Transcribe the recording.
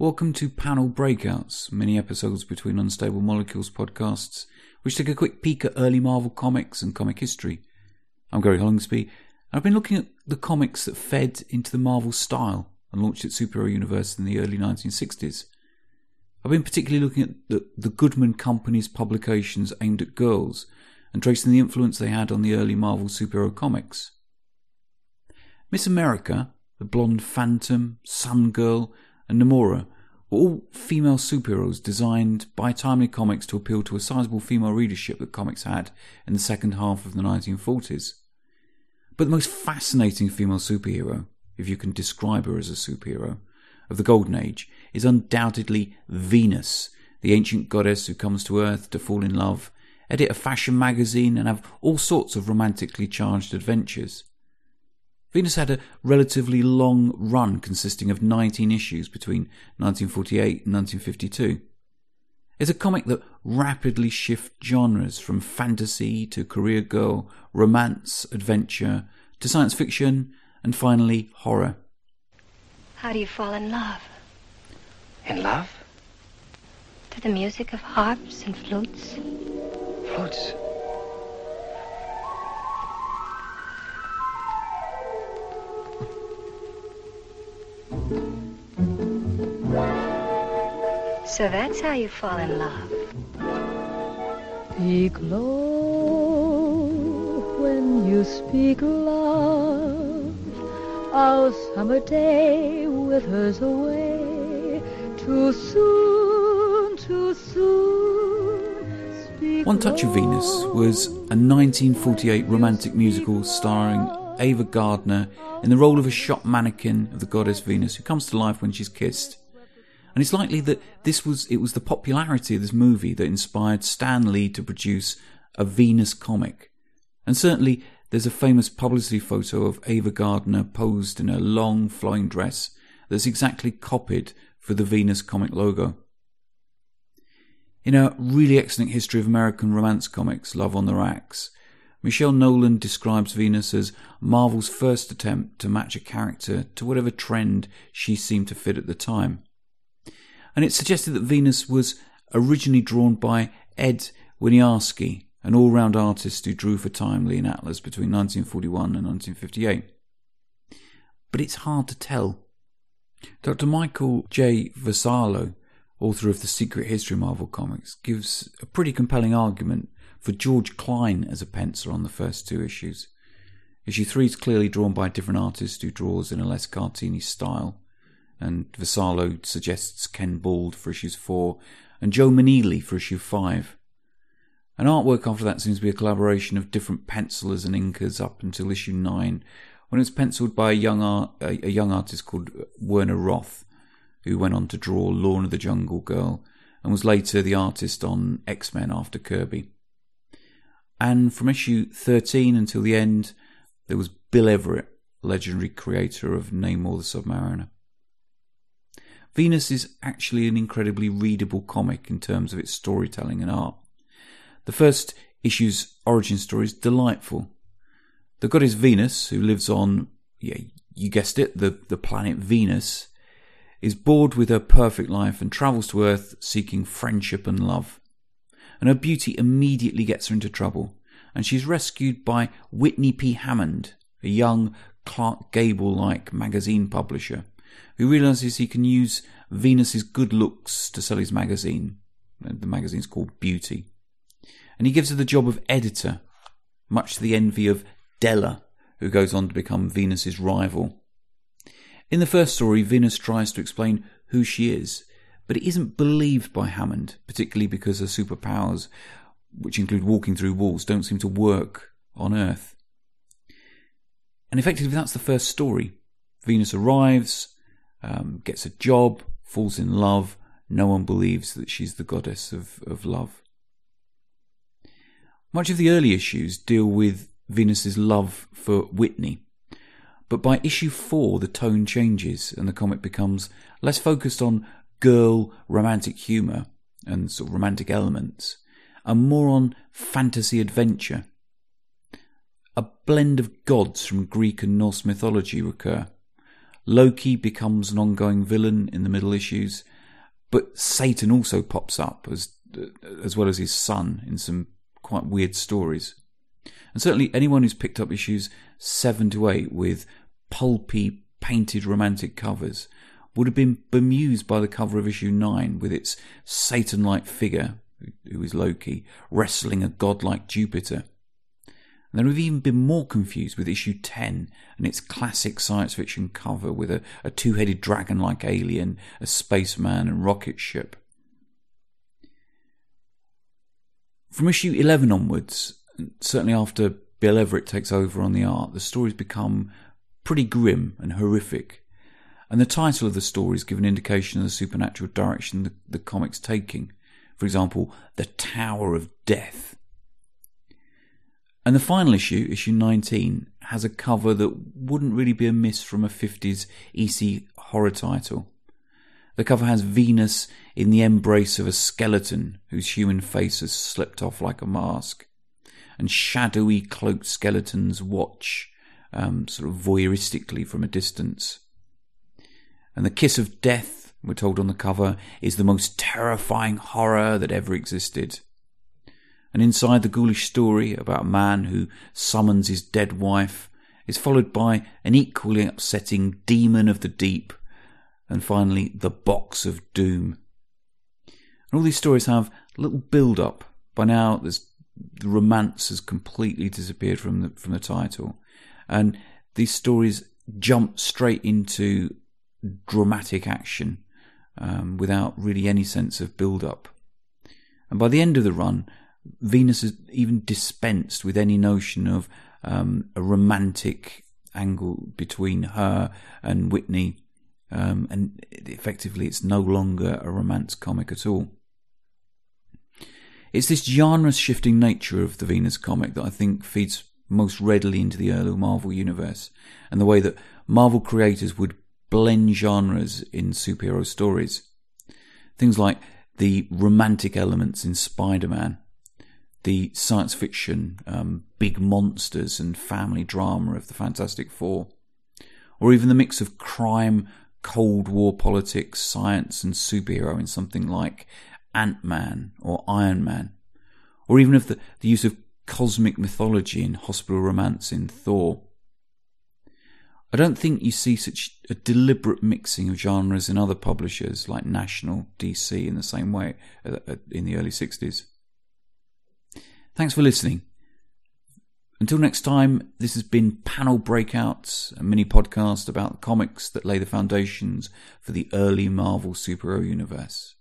Welcome to Panel Breakouts, mini episodes between Unstable Molecules podcasts, which take a quick peek at early Marvel comics and comic history. I'm Gary Hollingsby. I've been looking at the comics that fed into the Marvel style and launched its superhero universe in the early 1960s. I've been particularly looking at the, the Goodman Company's publications aimed at girls and tracing the influence they had on the early Marvel superhero comics. Miss America, the blonde Phantom, Sun Girl, and Namora were all female superheroes designed by Timely Comics to appeal to a sizable female readership that comics had in the second half of the 1940s. But the most fascinating female superhero, if you can describe her as a superhero, of the Golden Age is undoubtedly Venus, the ancient goddess who comes to Earth to fall in love, edit a fashion magazine, and have all sorts of romantically charged adventures. Venus had a relatively long run consisting of 19 issues between 1948 and 1952. It's a comic that rapidly shifts genres from fantasy to career girl, romance, adventure, to science fiction, and finally horror. How do you fall in love? In love? To the music of harps and flutes? Flutes? So that's how you fall in love. Speak low when you speak love. Our summer day withers away. Too soon, too soon. Speak One Touch of Venus was a 1948 romantic musical starring Ava Gardner in the role of a shop mannequin of the goddess Venus who comes to life when she's kissed. And it's likely that this was it was the popularity of this movie that inspired Stan Lee to produce a Venus comic. And certainly there's a famous publicity photo of Ava Gardner posed in a long flowing dress that's exactly copied for the Venus comic logo. In a really excellent history of American romance comics, Love on the Racks, Michelle Nolan describes Venus as Marvel's first attempt to match a character to whatever trend she seemed to fit at the time and it suggested that Venus was originally drawn by Ed Winiarski, an all round artist who drew for Timely and Atlas between 1941 and 1958. But it's hard to tell. Dr. Michael J. Vassallo, author of The Secret History of Marvel Comics, gives a pretty compelling argument for George Klein as a penciler on the first two issues. Issue 3 is clearly drawn by a different artist who draws in a less cartoony style and Vassallo suggests Ken Bald for issues 4 and Joe Maneely for issue 5. An artwork after that seems to be a collaboration of different pencilers and inkers up until issue 9, when it was penciled by a young, art, a, young artist called Werner Roth, who went on to draw Lorna the Jungle Girl and was later the artist on X Men after Kirby. And from issue 13 until the end, there was Bill Everett, legendary creator of Namor the Submariner. Venus is actually an incredibly readable comic in terms of its storytelling and art. The first issue's origin story is delightful. The goddess Venus, who lives on, yeah, you guessed it, the, the planet Venus, is bored with her perfect life and travels to Earth seeking friendship and love. And her beauty immediately gets her into trouble, and she's rescued by Whitney P. Hammond, a young Clark Gable like magazine publisher who realizes he can use Venus's good looks to sell his magazine. The magazine's called Beauty. And he gives her the job of editor, much to the envy of Della, who goes on to become Venus's rival. In the first story, Venus tries to explain who she is, but it isn't believed by Hammond, particularly because her superpowers, which include walking through walls, don't seem to work on Earth. And effectively, that's the first story. Venus arrives, um, gets a job, falls in love. No one believes that she's the goddess of, of love. Much of the early issues deal with Venus's love for Whitney. But by issue four, the tone changes and the comic becomes less focused on girl romantic humour and sort of romantic elements and more on fantasy adventure. A blend of gods from Greek and Norse mythology recur Loki becomes an ongoing villain in the middle issues, but Satan also pops up as as well as his son in some quite weird stories. And certainly anyone who's picked up issues 7 to 8 with pulpy painted romantic covers would have been bemused by the cover of issue 9 with its Satan like figure, who is Loki, wrestling a godlike Jupiter. Would have even been more confused with issue 10 and its classic science fiction cover with a, a two headed dragon like alien, a spaceman, and rocket ship. From issue 11 onwards, certainly after Bill Everett takes over on the art, the stories become pretty grim and horrific. And the title of the stories give an indication of the supernatural direction the, the comic's taking. For example, The Tower of Death. And the final issue, issue 19, has a cover that wouldn't really be a miss from a 50s EC horror title. The cover has Venus in the embrace of a skeleton whose human face has slipped off like a mask and shadowy cloaked skeletons watch um, sort of voyeuristically from a distance. And the kiss of death, we're told on the cover, is the most terrifying horror that ever existed. And inside the ghoulish story about a man who summons his dead wife is followed by an equally upsetting demon of the deep, and finally the box of doom. And all these stories have a little build up. By now, the romance has completely disappeared from the from the title, and these stories jump straight into dramatic action um, without really any sense of build up. And by the end of the run, Venus has even dispensed with any notion of um, a romantic angle between her and Whitney, um, and effectively, it's no longer a romance comic at all. It's this genre shifting nature of the Venus comic that I think feeds most readily into the early Marvel universe, and the way that Marvel creators would blend genres in superhero stories. Things like the romantic elements in Spider Man, the science fiction, um, big monsters, and family drama of the Fantastic Four, or even the mix of crime, Cold War politics, science, and superhero in something like Ant Man or Iron Man, or even of the, the use of cosmic mythology in hospital romance in Thor. I don't think you see such a deliberate mixing of genres in other publishers like National, DC in the same way uh, uh, in the early 60s. Thanks for listening. Until next time, this has been Panel Breakouts, a mini podcast about comics that lay the foundations for the early Marvel superhero universe.